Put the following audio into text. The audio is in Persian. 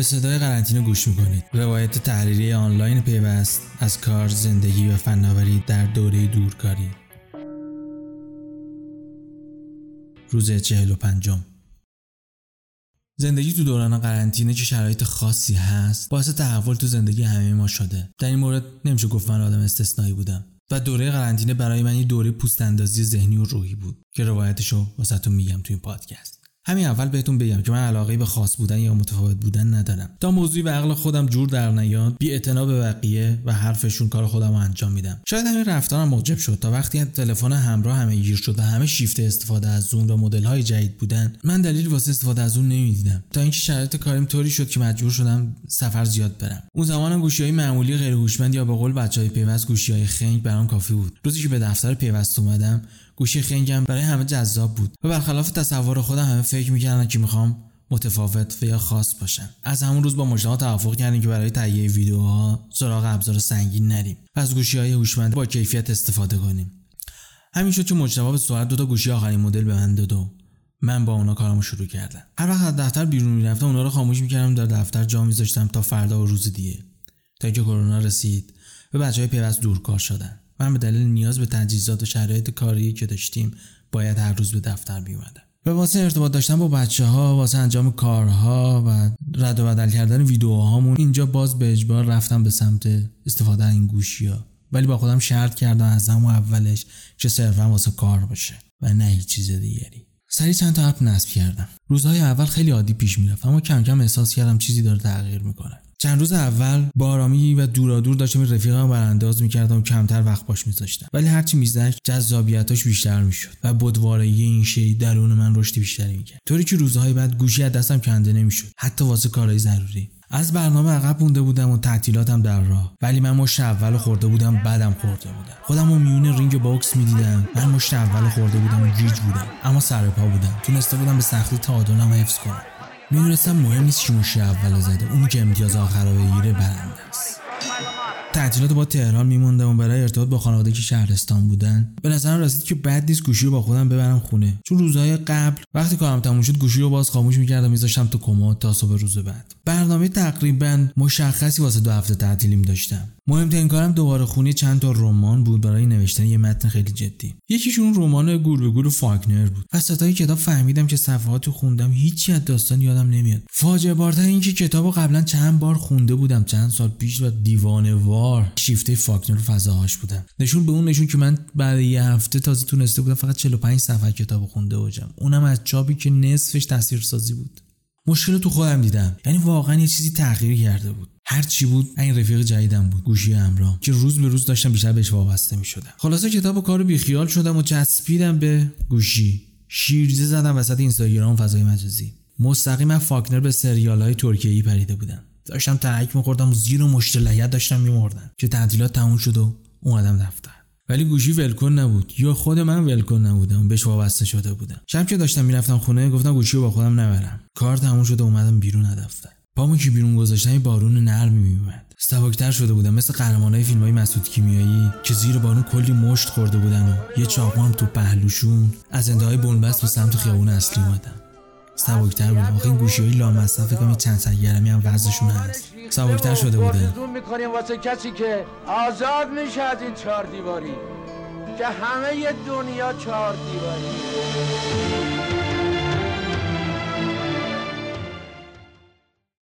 به صدای قرنطینه گوش می‌کنید. روایت تحریری آنلاین پیوست از کار زندگی و فناوری در دوره دورکاری. روز چهل و پنجم. زندگی تو دوران قرنطینه که شرایط خاصی هست؟ باعث تحول تو زندگی همه ما شده. در این مورد نمیشه گفت من آدم استثنایی بودم. و دوره قرنطینه برای من یه دوره پوست اندازی ذهنی و روحی بود که روایتشو واسهتون میگم تو این پادکست. همین اول بهتون بگم که من علاقه به خاص بودن یا متفاوت بودن ندارم. تا موضوعی به عقل خودم جور در نیاد بی به بقیه و حرفشون کار خودم رو انجام میدم. شاید همین رفتارم موجب شد. تا وقتی تلفن همراه همه گیر شد و همه شیفت استفاده از زوم و مدل های جدید بودن من دلیل واسه استفاده از اون نمی‌دیدم. تا اینکه شرایط کاریم طوری شد که مجبور شدم سفر زیاد برم. اون زمان گوشی های معمولی غیر هوشمند یا به قول بچهای پیوست گوشی های خنگ برام کافی بود. روزی که به دفتر پیوست اومدم گوشی خنگم برای همه جذاب بود و برخلاف تصور خودم همه فکر می‌کردن که می‌خوام متفاوت و یا خاص باشم. از همون روز با مجتمع توافق کردیم که برای تهیه ویدیوها سراغ ابزار سنگین نریم و از گوشی های هوشمند با کیفیت استفاده کنیم. همین شد که مجتمع به سرعت دو تا گوشی آخرین مدل به من داد و من با اونا کارمو شروع کردم. هر وقت از دفتر بیرون می‌رفتم اونا رو خاموش می‌کردم در دفتر جا میذاشتم تا فردا و روز دیگه. تا اینکه کرونا رسید و بچه های پیوست دورکار شدن. من به دلیل نیاز به تجهیزات و شرایط کاری که داشتیم باید هر روز به دفتر میومدم به واسه ارتباط داشتن با بچه ها واسه انجام کارها و رد و بدل کردن ویدیوهامون اینجا باز به اجبار رفتم به سمت استفاده این گوشی ها. ولی با خودم شرط کردم از همون اولش که صرفا واسه کار باشه و نه هیچ چیز دیگری. سری چند تا اپ نصب کردم. روزهای اول خیلی عادی پیش می‌رفت اما کم کم احساس کردم چیزی داره تغییر می‌کنه. چند روز اول با آرامی و دورادور داشتم رفیقم برانداز می‌کردم و کمتر وقت باش میذاشتم. ولی هرچی میزدش جذابیتاش بیشتر می‌شد و بدوارگی این شی درون من رشد بیشتری می‌کرد. طوری که روزهای بعد گوشی از دستم کنده نمی‌شد. حتی واسه کارهای ضروری. از برنامه عقب مونده بودم و تعطیلاتم در راه. ولی من مشت اول خورده بودم بدم خورده بودم. خودم رو میون رینگ بوکس می‌دیدم. من مشت اول خورده بودم و گیج بودم. اما سر پا بودم. تونسته بودم به سختی تعادلم حفظ کنم. می‌دونستم مهم نیست کی مشت اول زده. اونی که امتیاز آخر رو بگیره برنده است. تعطیلاتو تهران میموندم و برای ارتباط با خانواده که شهرستان بودن. به نظرم رسید که بد نیست گوشی رو با خودم ببرم خونه. چون روزهای قبل وقتی کارم تموم شد گوشی رو باز خاموش می‌کردم میذاشتم تو کمد تا صبح روز بعد. برنامه تقریبا مشخصی واسه دو هفته تعطیلیم داشتم. مهمترین کارم دوباره خونی چند تا رمان بود برای نوشتن یه متن خیلی جدی. یکیشون رمان گور به گور فاکنر بود. ستای کتاب فهمیدم که صفحات خوندم هیچی از داستان یادم نمیاد. فاجعه بارتر این که کتاب قبلا چند بار خونده بودم چند سال پیش و دیوانه وار شیفته فاکنر رو فضاهاش بودم. نشون به اون نشون که من بعد یه هفته تازه تونسته بودم فقط 45 صفحه کتاب خونده باشم. اونم از چاپی که نصفش تاثیرسازی بود. مشکل تو خودم دیدم. یعنی واقعا یه چیزی تغییر کرده بود. هر چی بود این رفیق جدیدم بود گوشی همراه که روز به روز داشتم بیشتر بهش وابسته می شدم خلاصه کتاب و کار بیخیال شدم و چسبیدم به گوشی. شیرجه زدم وسط اینستاگرام فضای مجازی. مستقیما فاکنر به سریال های ترکیه‌ای پریده بودم. داشتم ترک میخوردم و زیر و مشت داشتم میمردم که تعطیلات تموم شد و اومدم دفتر. ولی گوشی ولکن نبود. یا خود من ولکن نبودم بهش وابسته شده بودم. شب که داشتم می‌رفتم خونه گفتم گوشی رو با خودم نبرم. کار تموم شده اومدم بیرون دفتر. پامو که بیرون گذاشتن بارون نرمی میومد سبکتر شده بودم مثل قهرمانای فیلم های مسعود کیمیایی که زیر بارون کلی مشت خورده بودن و یه چاقو تو پهلوشون از انتهای بنبست به سمت خیابون اصلی اومدم سبکتر بودم. آخه این گوشی های لامصب فکر چند سرگرمی هم وزنشون هست. سبکتر شده بوده می‌کنیم واسه کسی که آزاد میشه از این چهار دیواری. که همه دنیا چهار دیواری.